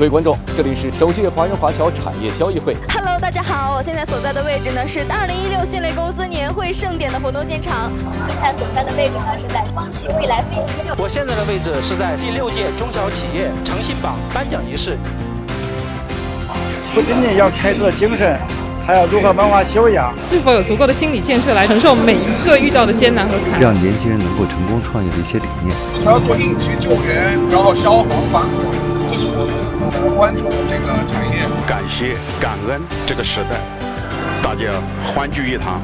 各位观众，这里是首届华人华侨产业交易会。Hello，大家好，我现在所在的位置呢是二零一六迅雷公司年会盛典的活动现场。我现在所在的位置呢是在方企未来飞行秀。我现在的位置是在第六届中小企业诚信榜颁奖仪式。不仅仅要开拓精神，还要如何文化修养？是否有足够的心理建设来承受每一个遇到的艰难和坎？让年轻人能够成功创业的一些理念。还要做应急救援，然后消防防火，这是我们共同关注的这个产业。感谢感恩这个时代，大家欢聚一堂。